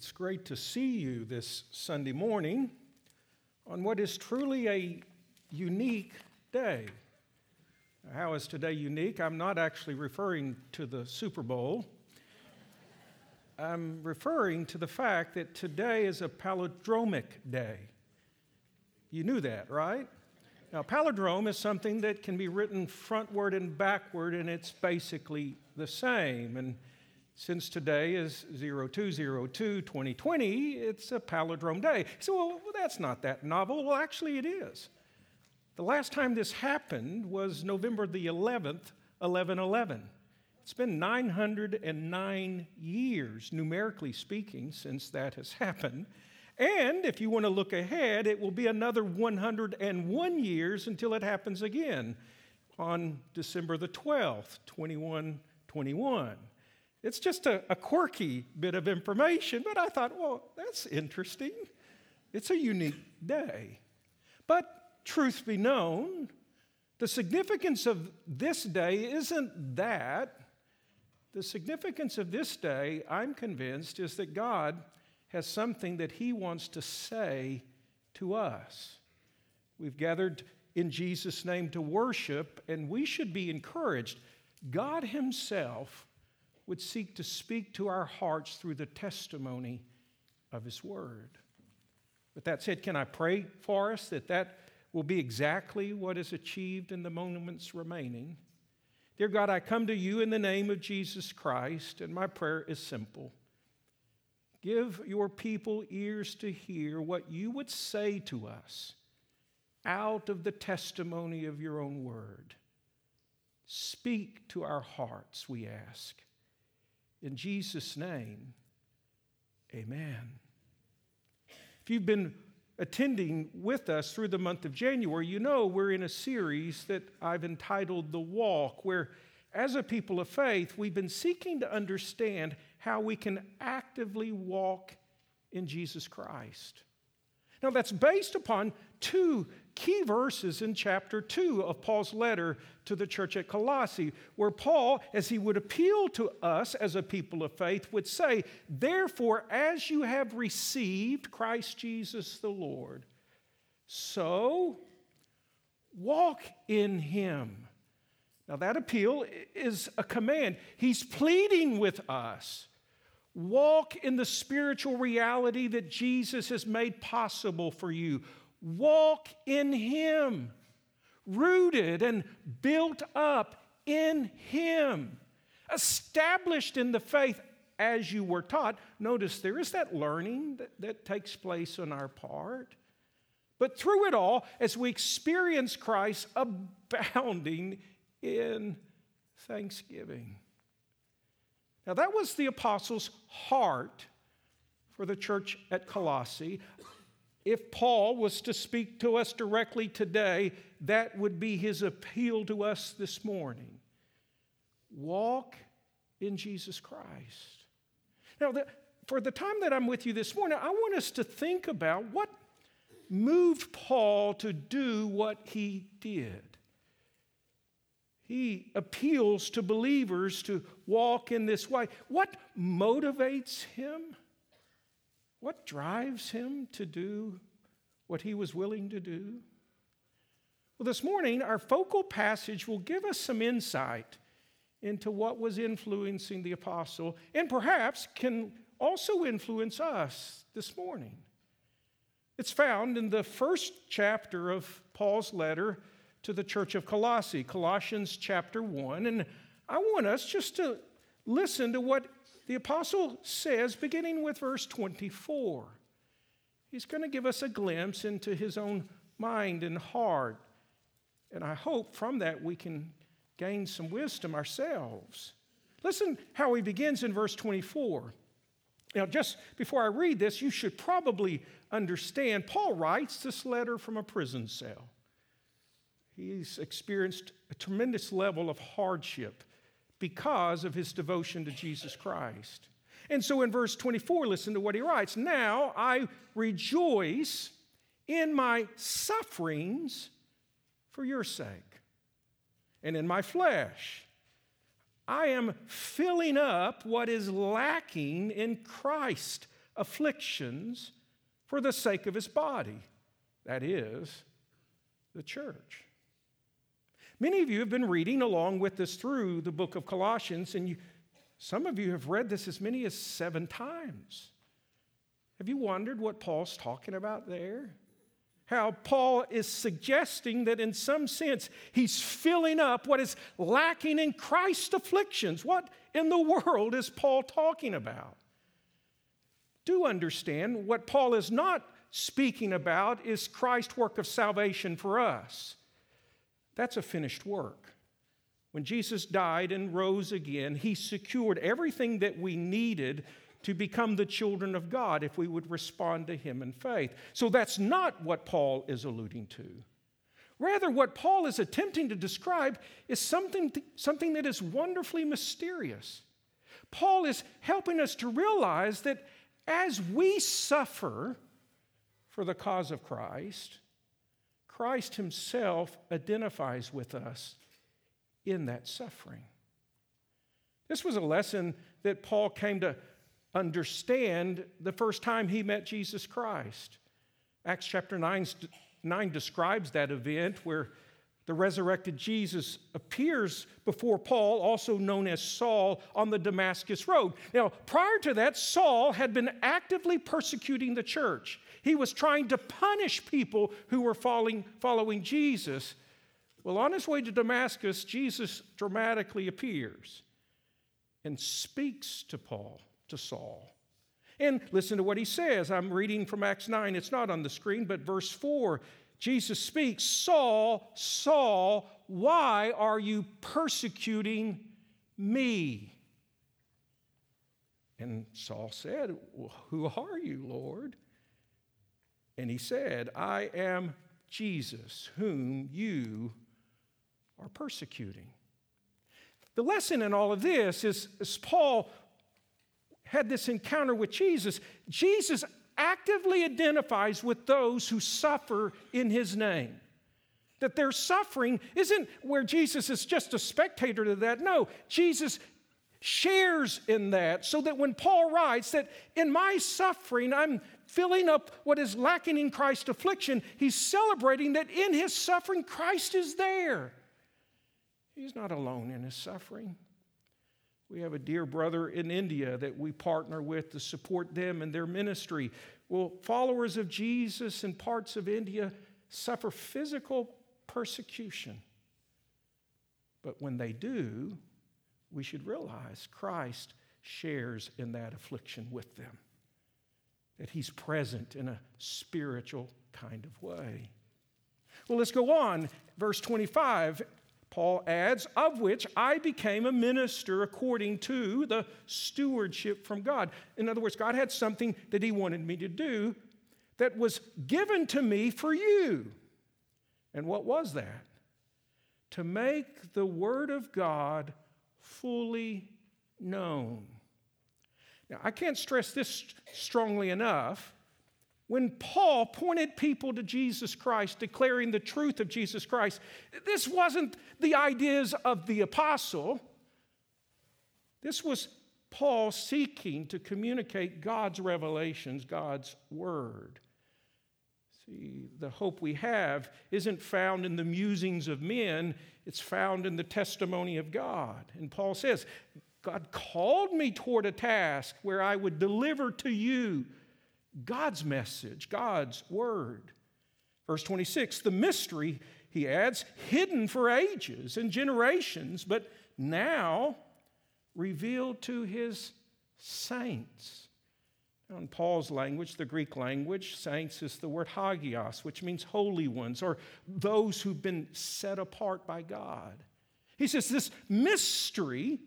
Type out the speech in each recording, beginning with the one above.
It's great to see you this Sunday morning on what is truly a unique day. How is today unique? I'm not actually referring to the Super Bowl. I'm referring to the fact that today is a palindromic day. You knew that, right? Now, palindrome is something that can be written frontward and backward, and it's basically the same. And since today is 0202 2020, it's a palindrome day. So, well, that's not that novel. Well, actually, it is. The last time this happened was November the 11th, 1111. It's been 909 years, numerically speaking, since that has happened. And if you want to look ahead, it will be another 101 years until it happens again on December the 12th, 2121. It's just a, a, quirky bit of information, but I thought, well, that's interesting. It's a unique day. But truth be known, the significance of this day isn't that. The significance of this day, I'm convinced, is that God has something that he wants to say to us. We've gathered in Jesus' name to worship, and we should be encouraged. God himself would seek to speak to our hearts through the testimony of his word. With that said, can I pray for us that that will be exactly what is achieved in the moments remaining? Dear God, I come to you in the name of Jesus Christ, and my prayer is simple. Give your people ears to hear what you would say to us out of the testimony of your own word. Speak to our hearts, we ask. In Jesus' name, amen. If you've been attending with us through the month of January, you know we're in a series that I've entitled The Walk, where as a people of faith, we've been seeking to understand how we can actively walk in Jesus Christ. Now, that's based upon two key verses in chapter 2 of Paul's letter to the church at Colossae, where Paul, as he would appeal to us as a people of faith, would say, Therefore, as you have received Christ Jesus the Lord, so walk in him. Now, that appeal is a command. He's pleading with us Walk in the spiritual reality that Jesus has made possible for you. Walk in Him, rooted and built up in Him, established in the faith as you were taught. Notice there is that learning that, that takes place on our part. But through it all, as we experience Christ abounding in thanksgiving. Now, that was the apostles' heart for the church at Colossae. If Paul was to speak to us directly today, that would be his appeal to us this morning. Walk in Jesus Christ. Now, the, for the time that I'm with you this morning, I want us to think about what moved Paul to do what he did he appeals to believers to walk in this way. What motivates him? What drives him to do what he was willing to do? Well, this morning, our focal passage will give us some insight into what was influencing the apostle and perhaps can also influence us this morning. It's found in the first chapter of Paul's letter to the church of Colossae, Colossians chapter 1. And I want us just to listen to what the apostle says, beginning with verse 24. He's going to give us a glimpse into his own mind and heart. And I hope from that we can gain some wisdom ourselves. Listen how he begins in verse 24. Now, just before I read this, you should probably understand Paul writes this letter from a prison cell. He's experienced a tremendous level of hardship because of his devotion to Jesus Christ. And so in verse 24, listen to what he writes Now I rejoice in my sufferings for your sake, and in my flesh. I am filling up what is lacking in Christ's afflictions for the sake of his body, that is, the church. Many of you have been reading along with us through the book of Colossians, and you, some of you have read this as many as seven times. Have you wondered what Paul's talking about there? How Paul is suggesting that in some sense he's filling up what is lacking in Christ's afflictions. What in the world is Paul talking about? Do understand what Paul is not speaking about is Christ's work of salvation for us. That's a finished work. When Jesus died and rose again, he secured everything that we needed to become the children of God if we would respond to him in faith. So that's not what Paul is alluding to. Rather, what Paul is attempting to describe is something, something that is wonderfully mysterious. Paul is helping us to realize that as we suffer for the cause of Christ, Christ Himself identifies with us in that suffering. This was a lesson that Paul came to understand the first time he met Jesus Christ. Acts chapter 9, 9 describes that event where the resurrected Jesus appears before Paul, also known as Saul, on the Damascus Road. Now, prior to that, Saul had been actively persecuting the church. He was trying to punish people who were following, following Jesus. Well, on his way to Damascus, Jesus dramatically appears and speaks to Paul, to Saul. And listen to what he says. I'm reading from Acts 9. It's not on the screen, but verse 4 Jesus speaks Saul, Saul, why are you persecuting me? And Saul said, Who are you, Lord? And he said, I am Jesus, whom you are persecuting. The lesson in all of this is as Paul had this encounter with Jesus, Jesus actively identifies with those who suffer in his name. That their suffering isn't where Jesus is just a spectator to that. No, Jesus shares in that so that when Paul writes that in my suffering, I'm filling up what is lacking in Christ's affliction, he's celebrating that in his suffering, Christ is there. He's not alone in his suffering. We have a dear brother in India that we partner with to support them and their ministry. Well, followers of Jesus in parts of India suffer physical persecution. But when they do, we should realize Christ shares in that affliction with them that he's present in a spiritual kind of way. Well, let's go on. Verse 25, Paul adds, of which I became a minister according to the stewardship from God. In other words, God had something that he wanted me to do that was given to me for you. And what was that? To make the Word of God fully known. Now, I can't stress this strongly enough. When Paul pointed people to Jesus Christ, declaring the truth of Jesus Christ, this wasn't the ideas of the apostle. This was Paul seeking to communicate God's revelations, God's word. See, the hope we have isn't found in the musings of men, it's found in the testimony of God. And Paul says, God called me toward a task where I would deliver to you God's message, God's word. Verse 26 the mystery, he adds, hidden for ages and generations, but now revealed to his saints. Now, In Paul's language, the Greek language, saints is the word hagios, which means holy ones or those who've been set apart by God. He says this mystery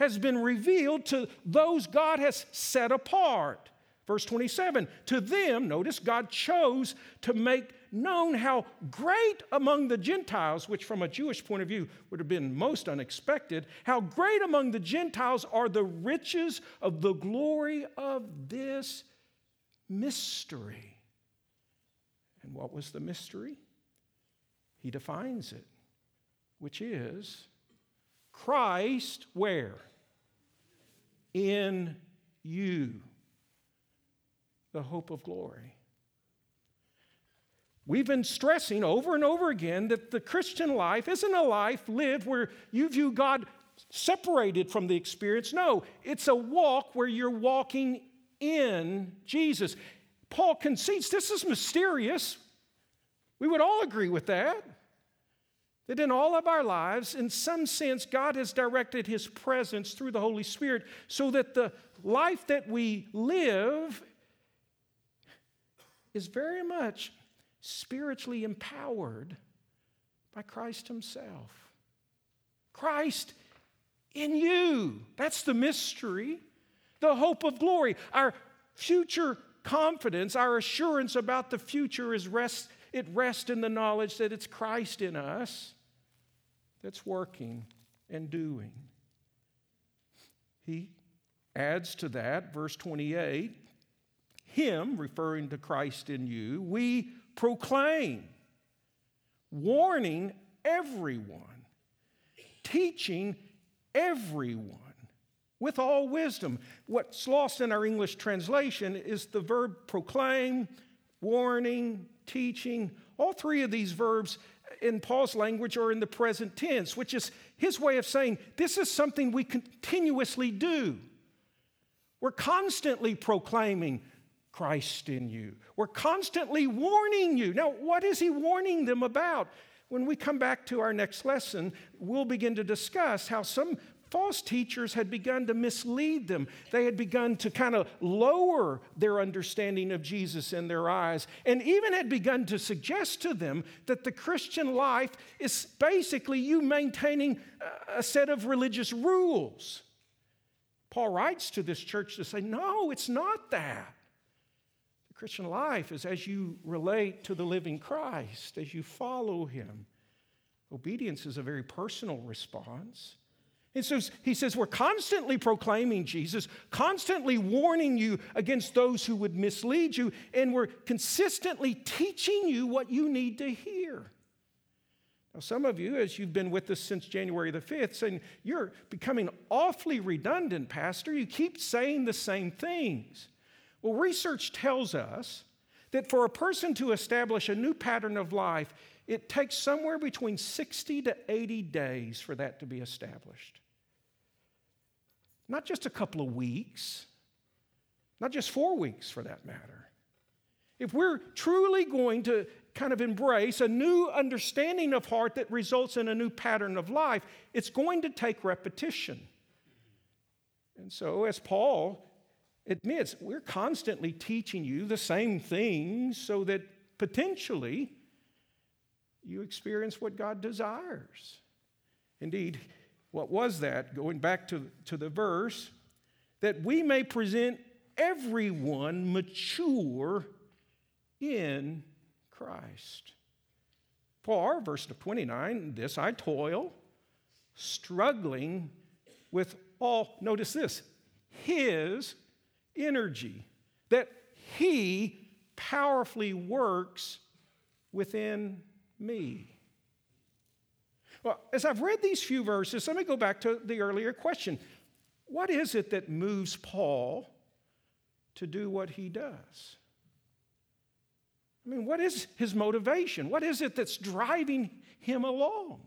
has been revealed to those God has set apart. Verse 27 To them, notice, God chose to make known how great among the Gentiles, which from a Jewish point of view would have been most unexpected, how great among the Gentiles are the riches of the glory of this mystery. And what was the mystery? He defines it, which is Christ where? In you. the hope of glory. We've been stressing over and over again that the Christian life isn't a life lived where you view God separated from the experience. No, it's a walk where you're walking in Jesus. Paul concedes this is mysterious. We would all agree with that. That in all of our lives, in some sense, God has directed His presence through the Holy Spirit so that the life that we live is very much spiritually empowered by Christ Himself. Christ in you. That's the mystery, the hope of glory. Our future confidence, our assurance about the future is rest, it rests in the knowledge that it's Christ in us that's working and doing. He adds to that, verse 28, Him, referring to Christ in you, we proclaim, warning everyone, teaching everyone with all wisdom. What's lost in our English translation is the verb proclaim, warning, teaching. All three of these verbs in Paul's language are in the present tense, which is his way of saying this is something we continuously do. We're constantly proclaiming Christ in you. We're constantly warning you. Now, what is he warning them about? When we come back to our next lesson, we'll begin to discuss how some false teachers had begun to mislead them. They had begun to kind of lower their understanding of Jesus in their eyes, and even had begun to suggest to them that the Christian life is basically you maintaining a set of religious rules. Paul writes to this church to say, no, it's not that. The Christian life is as you relate to the living Christ, as you follow him. Obedience is a very personal response. And so he says, We're constantly proclaiming Jesus, constantly warning you against those who would mislead you, and we're consistently teaching you what you need to hear. Now, some of you, as you've been with us since January the 5th, saying, You're becoming awfully redundant, Pastor. You keep saying the same things. Well, research tells us that for a person to establish a new pattern of life, it takes somewhere between 60 to 80 days for that to be established. Not just a couple of weeks, not just four weeks for that matter. If we're truly going to kind of embrace a new understanding of heart that results in a new pattern of life, it's going to take repetition. And so, as Paul admits we're constantly teaching you the same things so that potentially you experience what God desires. Indeed, what was that? Going back to, to the verse, that we may present everyone mature in Christ. Paul, verse 29, this I toil, struggling with all, notice this, his energy that He powerfully works within me. Well, as I've read these few verses, let me go back to the earlier question. What is it that moves Paul to do what he does? I mean, what is his motivation? What is it that's driving him along?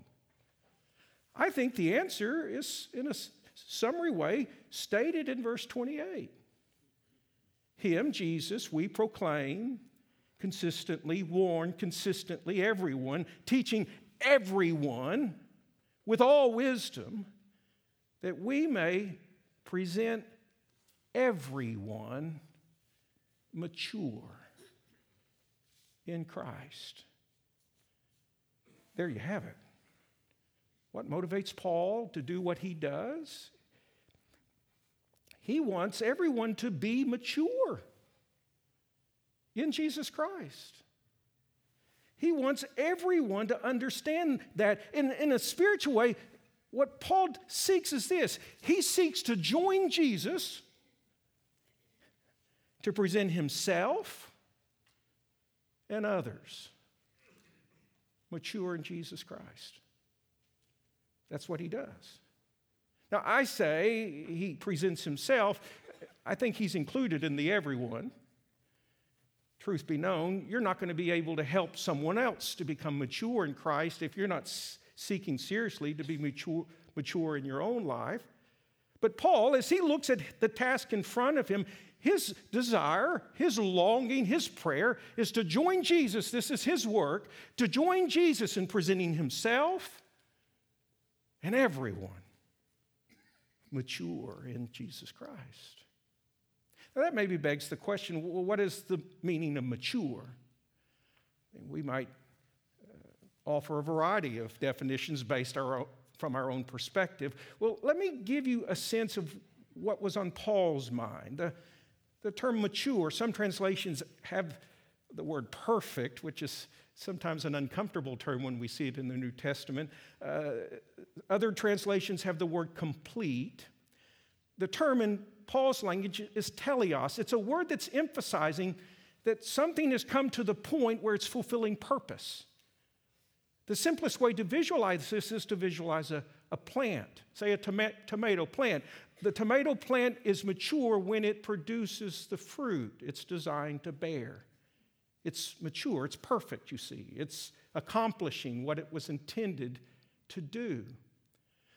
I think the answer is, in a summary way, stated in verse 28. Him, Jesus, we proclaim consistently, warn consistently everyone, teaching everyone with all wisdom, that we may present everyone mature in Christ. There you have it. What motivates Paul to do what he does? He wants everyone to be mature in Jesus Christ. He wants everyone to understand that in, in a spiritual way. What Paul seeks is this he seeks to join Jesus to present himself and others mature in Jesus Christ. That's what he does. Now, I say he presents himself. I think he's included in the everyone. Truth be known, you're not going to be able to help someone else to become mature in Christ if you're not seeking seriously to be mature, mature in your own life. But Paul, as he looks at the task in front of him, his desire, his longing, his prayer is to join Jesus. This is his work, to join Jesus in presenting himself and everyone mature in Jesus Christ. Now, that maybe begs the question well, what is the meaning of mature? We might uh, offer a variety of definitions based our, from our own perspective. Well, let me give you a sense of what was on Paul's mind. The, the term mature, some translations have the word perfect, which is sometimes an uncomfortable term when we see it in the New Testament. Uh, other translations have the word complete. The term in Paul's language is teleos. It's a word that's emphasizing that something has come to the point where it's fulfilling purpose. The simplest way to visualize this is to visualize a, a plant, say a toma- tomato plant. The tomato plant is mature when it produces the fruit it's designed to bear. It's mature, it's perfect, you see. It's accomplishing what it was intended to do.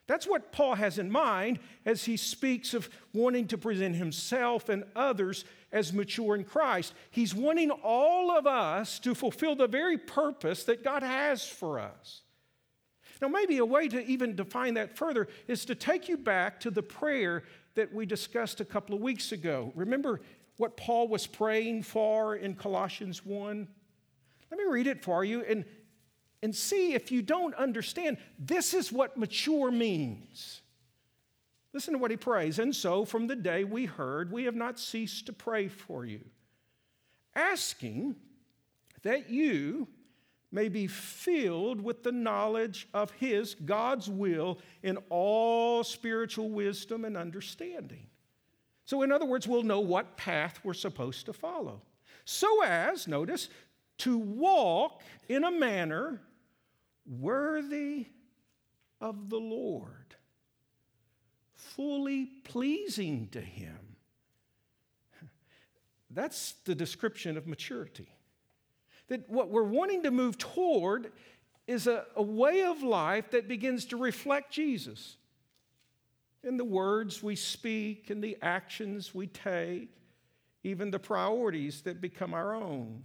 That's what Paul has in mind as he speaks of wanting to present himself and others as mature in Christ. He's wanting all of us to fulfill the very purpose that God has for us. Now, maybe a way to even define that further is to take you back to the prayer that we discussed a couple of weeks ago. Remember what Paul was praying for in Colossians 1? Let me read it for you. And and see if you don't understand this is what mature means. Listen to what he prays. And so, from the day we heard, we have not ceased to pray for you, asking that you may be filled with the knowledge of his, God's will, in all spiritual wisdom and understanding. So, in other words, we'll know what path we're supposed to follow. So as, notice, to walk in a manner worthy of the Lord, fully pleasing to Him. That's the description of maturity. That what we're wanting to move toward is a, a way of life that begins to reflect Jesus in the words we speak, in the actions we take, even the priorities that become our own.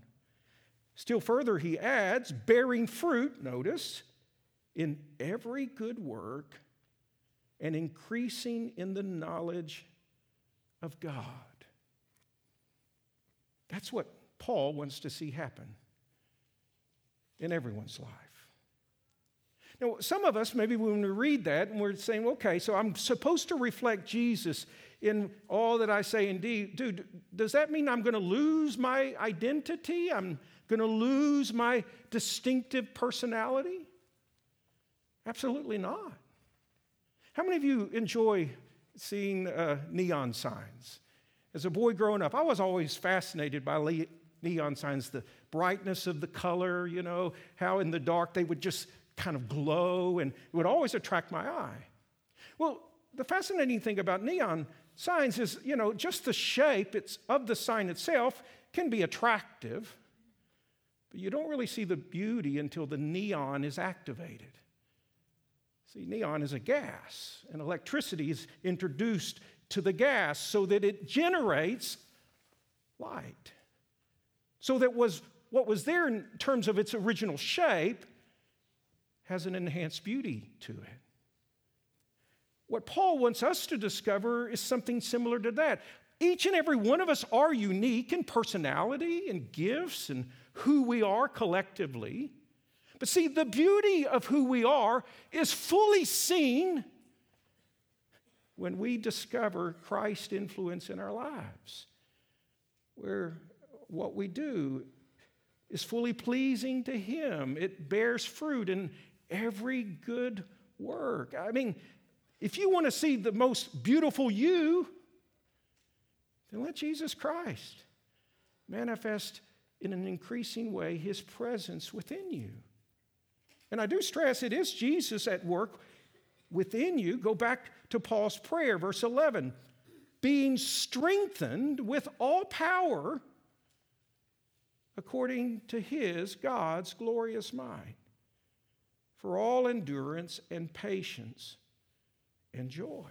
Still further, he adds, bearing fruit, notice, in every good work and increasing in the knowledge of God. That's what Paul wants to see happen in everyone's life. Now, some of us, maybe when we read that and we're saying, okay, so I'm supposed to reflect Jesus in all that I say and do, does that mean I'm going to lose my identity? I'm going to lose my distinctive personality? Absolutely not. How many of you enjoy seeing uh, neon signs? As a boy growing up, I was always fascinated by le- neon signs, the brightness of the color, you know, how in the dark they would just kind of glow, and it would always attract my eye. Well, the fascinating thing about neon signs is, you know, just the shape it's, of the sign itself can be attractive, but you don't really see the beauty until the neon is activated. See, neon is a gas, and electricity is introduced to the gas so that it generates light. So that was what was there in terms of its original shape has an enhanced beauty to it. What Paul wants us to discover is something similar to that. Each and every one of us are unique in personality and gifts and who we are collectively. But see, the beauty of who we are is fully seen when we discover Christ's influence in our lives, where what we do is fully pleasing to Him. It bears fruit in every good work. I mean, if you want to see the most beautiful you, then let Jesus Christ manifest in an increasing way His presence within you. And I do stress it is Jesus at work within you. Go back to Paul's prayer, verse 11 being strengthened with all power according to his, God's glorious mind, for all endurance and patience and joy.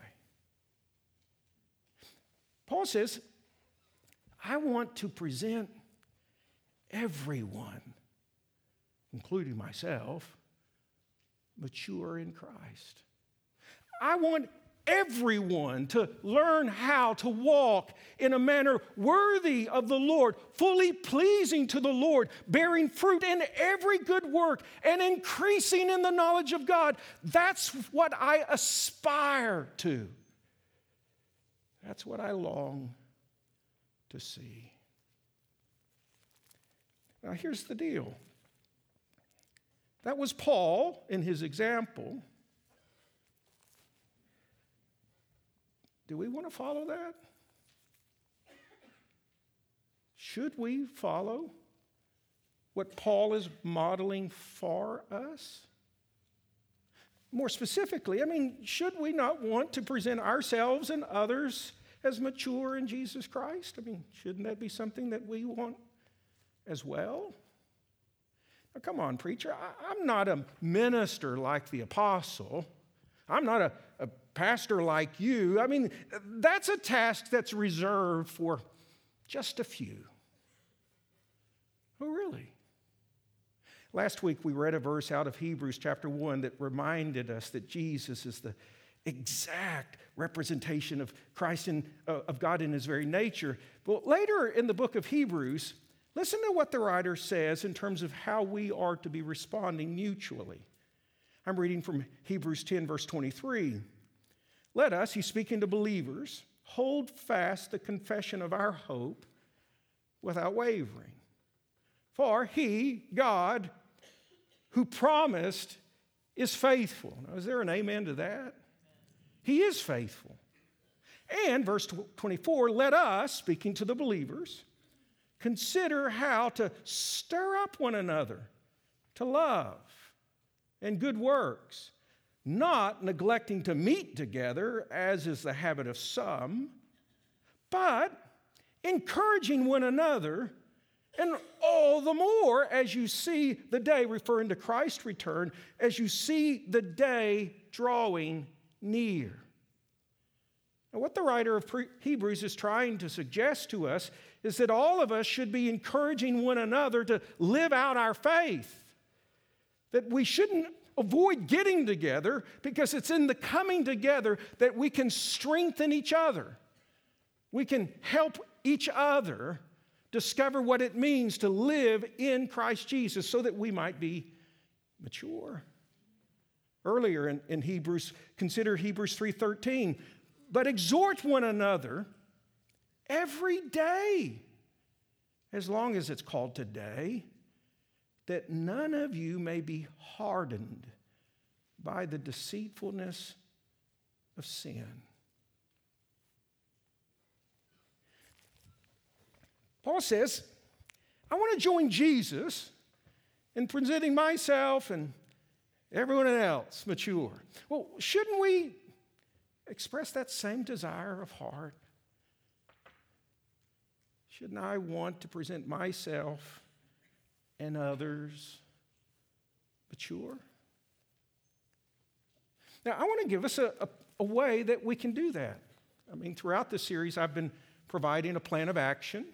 Paul says, I want to present everyone, including myself, mature in Christ. I want everyone to learn how to walk in a manner worthy of the Lord, fully pleasing to the Lord, bearing fruit in every good work and increasing in the knowledge of God. That's what I aspire to. That's what I long to see. Now, here's the deal that was Paul in his example. Do we want to follow that? Should we follow what Paul is modeling for us? More specifically, I mean, should we not want to present ourselves and others as mature in Jesus Christ? I mean, shouldn't that be something that we want as well? Now, come on, preacher. I, am not a minister like the apostle. I'm not a, a pastor like you. I mean, that's a task that's reserved for just a few. Oh, really? Last week we read a verse out of Hebrews chapter 1 that reminded us that Jesus is the exact representation of Christ and uh, of God in his very nature. But later in the book of Hebrews, listen to what the writer says in terms of how we are to be responding mutually. I'm reading from Hebrews 10, verse 23. Let us, he's speaking to believers, hold fast the confession of our hope without wavering. For he, God, who promised, is faithful. Now, is there an amen to that? He is faithful. And verse 24, let us, speaking to the believers, consider how to stir up one another to love and good works, not neglecting to meet together, as is the habit of some, but encouraging one another, and all the more as you see the day, referring to Christ's return, as you see the day drawing near. Now, what the writer of Hebrews is trying to suggest to us is that all of us should be encouraging one another to live out our faith. That we shouldn't avoid getting together because it's in the coming together that we can strengthen each other. We can help each other discover what it means to live in Christ Jesus so that we might be mature. Earlier in, in Hebrews, consider Hebrews 3:13. But exhort one another every day, as long as it's called today, that none of you may be hardened by the deceitfulness of sin. Paul says, I want to join Jesus in presenting myself and everyone else mature. Well, shouldn't we express that same desire of heart? Shouldn't I want to present myself and others mature? Now, I want to give us a, a, a way that we can do that. I mean, throughout this series, I've been providing a plan of action.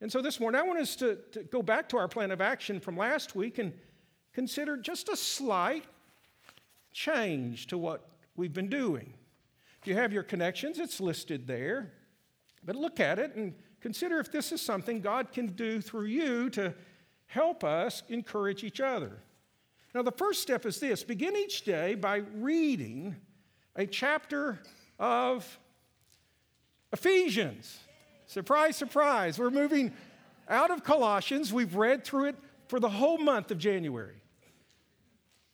And so this morning, I want us to, to, go back to our plan of action from last week and consider just a slight change to what we've been doing. If you have your connections, it's listed there. But look at it and consider if this is something God can do through you to help us encourage each other. Now, the first step is this begin each day by reading a chapter of Ephesians. Surprise, surprise. We're moving out of Colossians. We've read through it for the whole month of January.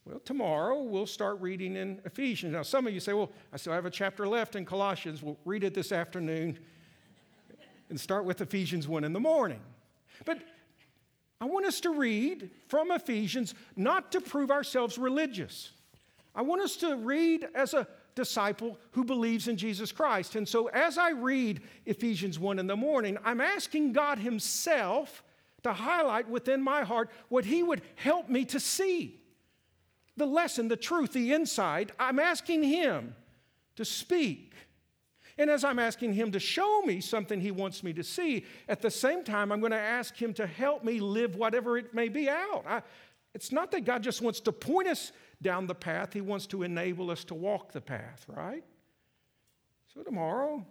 Well, tomorrow we'll start reading in Ephesians. Now, some of you say, well, I still have a chapter left in Colossians. We'll read it this afternoon and start with Ephesians 1 in the morning. But I want us to read from Ephesians not to prove ourselves religious. I want us to read as a disciple who believes in Jesus Christ. And so as I read Ephesians 1 in the morning, I'm asking God Himself to highlight within my heart what He would help me to see. The lesson, the truth, the insight, I'm asking Him to speak. And as I'm asking Him to show me something He wants me to see, at the same time, I'm going to ask Him to help me live whatever it may be out. I, it's not that God just wants to point us down the path, He wants to enable us to walk the path, right? So, tomorrow,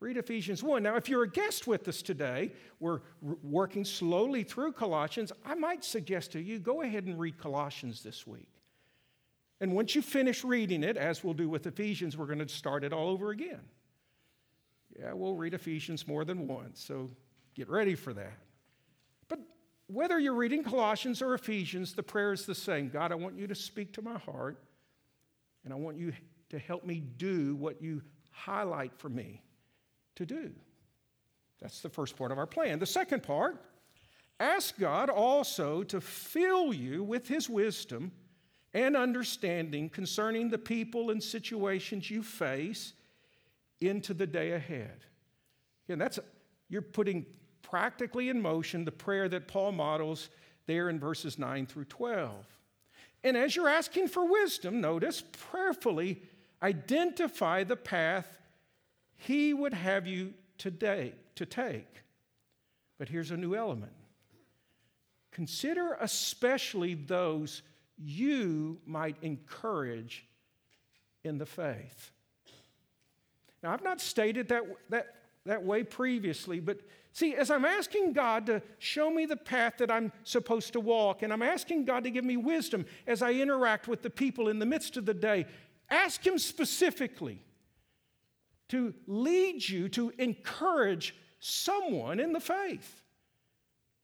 read Ephesians 1. Now, if you're a guest with us today, we're working slowly through Colossians. I might suggest to you go ahead and read Colossians this week. And once you finish reading it, as we'll do with Ephesians, we're going to start it all over again. Yeah, we'll read Ephesians more than once, so get ready for that. But whether you're reading Colossians or Ephesians, the prayer is the same God, I want you to speak to my heart, and I want you to help me do what you highlight for me to do. That's the first part of our plan. The second part, ask God also to fill you with his wisdom and understanding concerning the people and situations you face into the day ahead. Again, that's you're putting practically in motion the prayer that Paul models there in verses 9 through 12. And as you're asking for wisdom, notice prayerfully identify the path he would have you today to take. But here's a new element. Consider especially those you might encourage in the faith. Now, I've not stated that, that, that way previously, but see, as I'm asking God to show me the path that I'm supposed to walk, and I'm asking God to give me wisdom as I interact with the people in the midst of the day, ask Him specifically to lead you to encourage someone in the faith,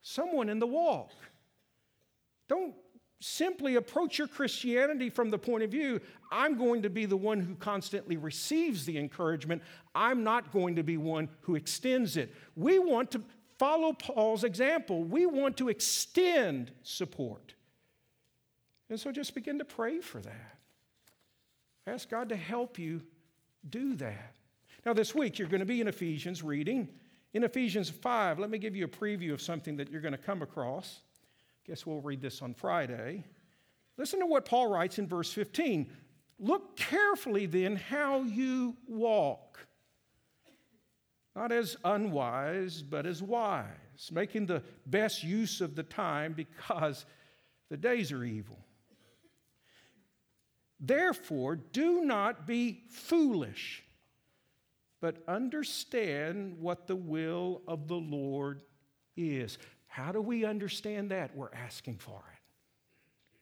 someone in the walk. Don't simply approach your Christianity from the point of view I'm going to be the one who constantly receives the encouragement, I'm not going to be one who extends it. We want to follow Paul's example, we want to extend support. And so just begin to pray for that. Ask God to help you do that. Now, this week, you're going to be in Ephesians reading. In Ephesians 5, let me give you a preview of something that you're going to come across. Guess we'll read this on Friday. Listen to what Paul writes in verse 15. Look carefully then how you walk, not as unwise, but as wise, making the best use of the time because the days are evil. Therefore, do not be foolish, but understand what the will of the Lord is. How do we understand that? We're asking for it.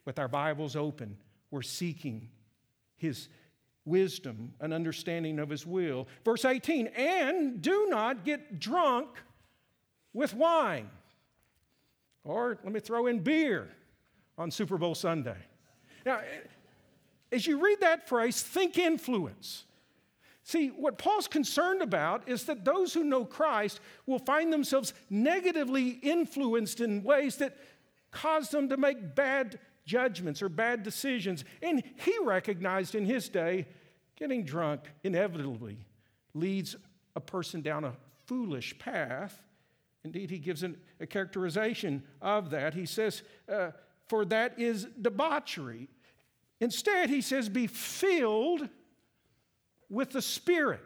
With our Bibles open, we're seeking His wisdom and understanding of His will. Verse 18, and do not get drunk with wine. Or let me throw in beer on Super Bowl Sunday. Now, as you read that phrase, think influence. See, what Paul's concerned about is that those who know Christ will find themselves negatively influenced in ways that cause them to make bad judgments or bad decisions. And he recognized in his day getting drunk inevitably leads a person down a foolish path. Indeed, he gives an, a characterization of that. He says, uh, For that is debauchery. Instead, he says, Be filled with the Spirit.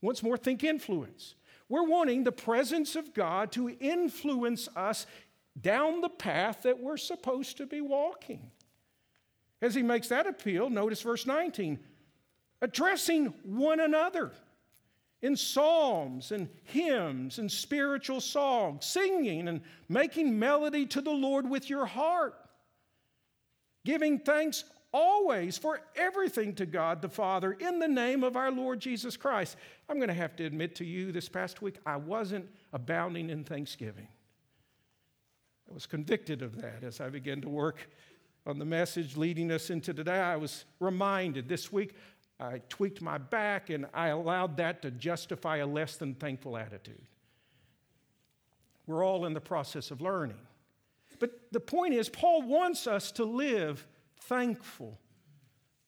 Once more, think influence. We're wanting the presence of God to influence us down the path that we're supposed to be walking. As he makes that appeal, notice verse 19 addressing one another in psalms and hymns and spiritual songs, singing and making melody to the Lord with your heart, giving thanks always for everything to God the Father in the name of our Lord Jesus Christ. I'm going to have to admit to you this past week, I wasn't abounding in thanksgiving. I was convicted of that as I began to work on the message leading us into today. I was reminded this week I tweaked my back and I allowed that to justify a less than thankful attitude. We're all in the process of learning. But the point is, Paul wants us to live thankful.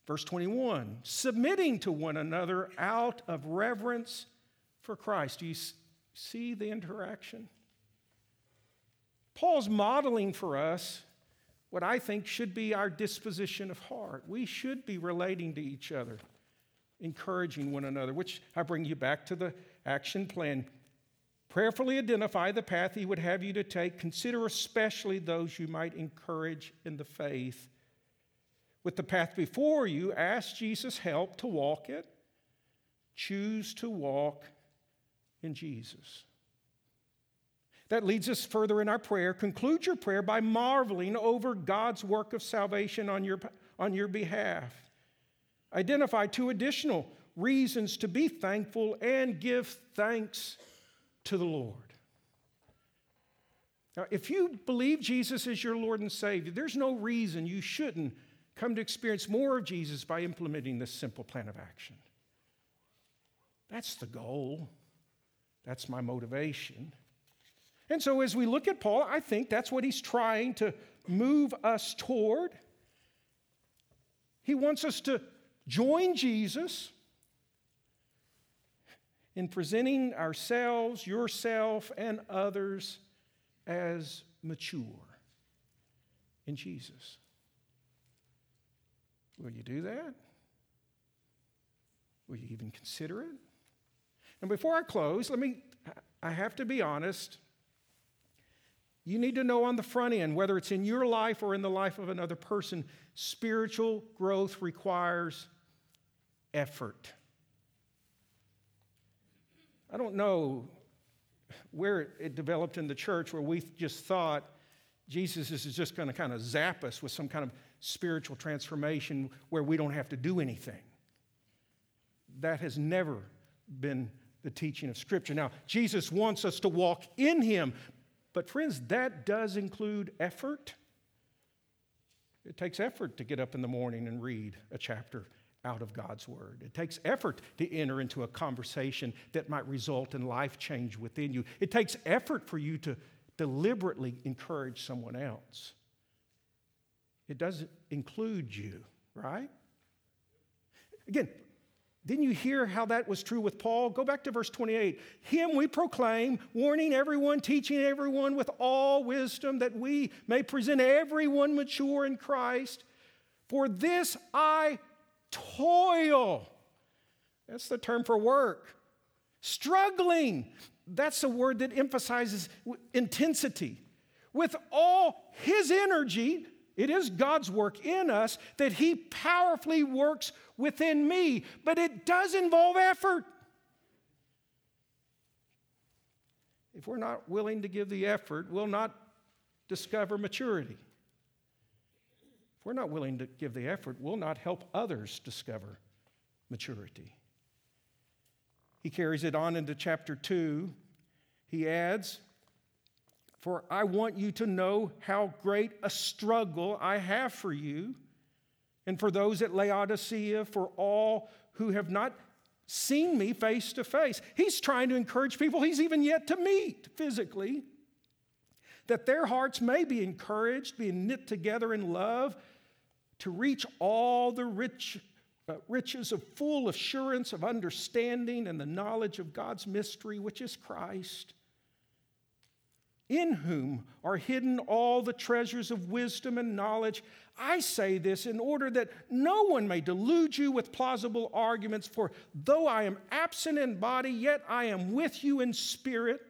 Verse 21 submitting to one another out of reverence for Christ. Do you see the interaction? Paul's modeling for us what I think should be our disposition of heart. We should be relating to each other, encouraging one another, which I bring you back to the action plan. Prayerfully identify the path he would have you to take. Consider especially those you might encourage in the faith. With the path before you, ask Jesus' help to walk it. Choose to walk in Jesus. That leads us further in our prayer. Conclude your prayer by marveling over God's work of salvation on your, on your behalf. Identify two additional reasons to be thankful and give thanks to the Lord. Now, if you believe Jesus is your Lord and Savior, there's no reason you shouldn't come to experience more of Jesus by implementing this simple plan of action. That's the goal. That's my motivation. And so, as we look at Paul, I think that's what he's trying to move us toward. He wants us to join Jesus in presenting ourselves, yourself, and others as mature in Jesus. Will you do that? Will you even consider it? And before I close, let me, I have to be honest. You need to know on the front end, whether it's in your life or in the life of another person, spiritual growth requires effort. I don't know where it developed in the church where we just thought Jesus is just going to kind of zap us with some kind of spiritual transformation where we don't have to do anything. That has never been the teaching of Scripture. Now, Jesus wants us to walk in Him, but, friends, that does include effort. It takes effort to get up in the morning and read a chapter out of God's Word. It takes effort to enter into a conversation that might result in life change within you. It takes effort for you to deliberately encourage someone else. It doesn't include you, right? Again, didn't you hear how that was true with Paul? Go back to verse 28. Him we proclaim, warning everyone, teaching everyone with all wisdom, that we may present everyone mature in Christ. For this I toil. That's the term for work. Struggling. That's a word that emphasizes intensity. With all his energy, it is God's work in us that He powerfully works within me, but it does involve effort. If we're not willing to give the effort, we'll not discover maturity. If we're not willing to give the effort, we'll not help others discover maturity. He carries it on into chapter 2. He adds, for I want you to know how great a struggle I have for you and for those at Laodicea, for all who have not seen me face to face. He's trying to encourage people he's even yet to meet physically, that their hearts may be encouraged, being knit together in love, to reach all the rich, uh, riches of full assurance of understanding and the knowledge of God's mystery, which is Christ in whom are hidden all the treasures of wisdom and knowledge. I say this in order that no one may delude you with plausible arguments, for though I am absent in body, yet I am with you in spirit,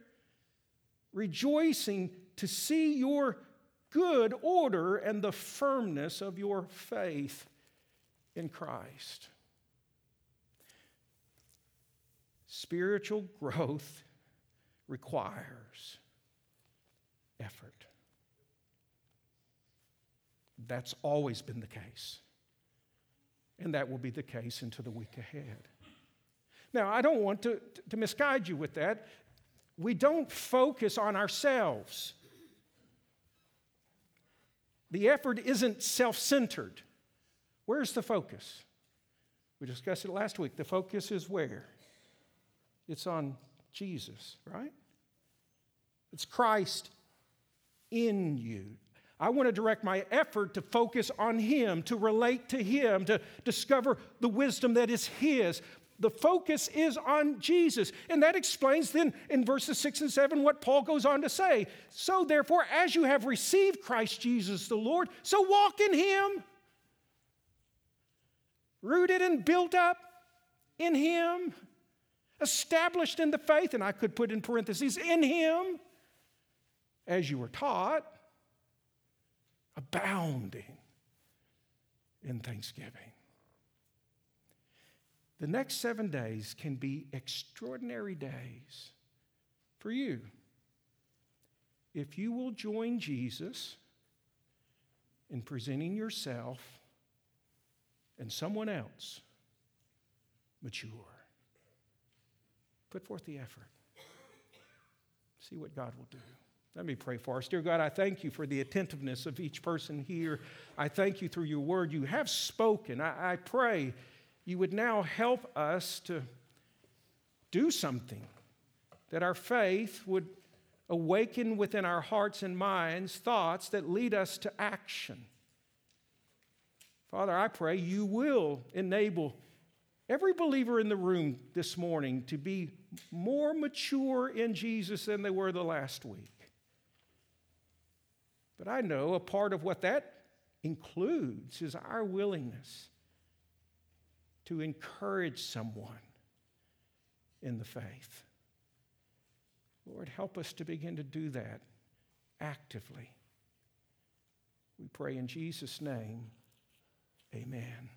rejoicing to see your good order and the firmness of your faith in Christ. Spiritual growth requires effort. That's always been the case. And that will be the case into the week ahead. Now, I don't want to, to misguide you with that. We don't focus on ourselves. The effort isn't self centered. Where's the focus? We discussed it last week. The focus is where? It's on Jesus, right? It's Christ in you. I want to direct my effort to focus on Him, to relate to Him, to discover the wisdom that is His. the focus is on Jesus. And that explains then in verses 6 and 7 what Paul goes on to say. So, therefore, as you have received Christ Jesus the Lord, so walk in him, rooted and built up in him, established in the faith, and I could put in parentheses, in him, as you were taught, abounding in thanksgiving. The next seven days can be extraordinary days for you. If you will join Jesus in presenting yourself and someone else mature, put forth the effort. See what God will do. Let me pray for us. Dear God, I thank you for the attentiveness of each person here. I thank you through your word. You have spoken. I, I pray you would now help us to do something, that our faith would awaken within our hearts and minds thoughts that lead us to action. Father, I pray you will enable every believer in the room this morning to be more mature in Jesus than they were the last week. But I know a part of what that includes is our willingness to encourage someone in the faith. Lord, help us to begin to do that actively. We pray in Jesus' name, amen.